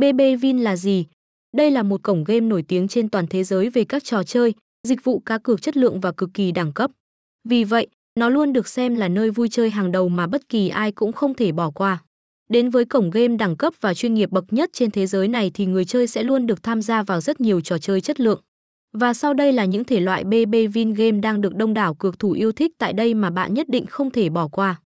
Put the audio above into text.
BB Vin là gì? Đây là một cổng game nổi tiếng trên toàn thế giới về các trò chơi, dịch vụ cá cược chất lượng và cực kỳ đẳng cấp. Vì vậy, nó luôn được xem là nơi vui chơi hàng đầu mà bất kỳ ai cũng không thể bỏ qua. Đến với cổng game đẳng cấp và chuyên nghiệp bậc nhất trên thế giới này thì người chơi sẽ luôn được tham gia vào rất nhiều trò chơi chất lượng. Và sau đây là những thể loại BB Vin Game đang được đông đảo cược thủ yêu thích tại đây mà bạn nhất định không thể bỏ qua.